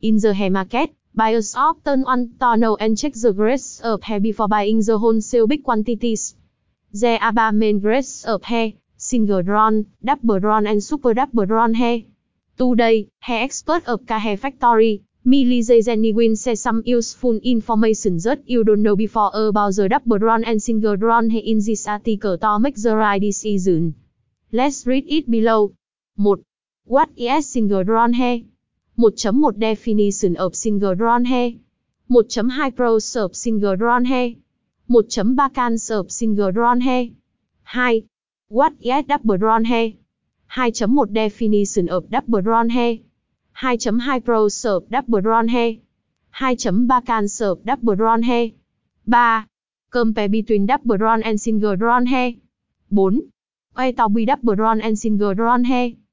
In the hair market, buyers often want to know and check the grades of hair before buying the wholesale big quantities. There are ba main grades of hair, single drawn, double drawn and super double drawn hair. Today, hair expert of K Hair Factory, Millie J. Genuine says some useful information that you don't know before about the double drawn and single drawn hair in this article to make the right decision. Let's read it below. 1. What is single drawn hair? 1.1 Definition of single drawn hair. 1.2 Pros of single drawn hair. 1.3 Cans of single drawn hair. 2. What is double drawn hair? 2.1 Definition of double drawn hair. 2.2 Pros of double drawn hair. 2.3 Cans of double drawn hair. 3. Compare between double drawn and single drawn hair. 4. Why to be double drawn and single drawn hair?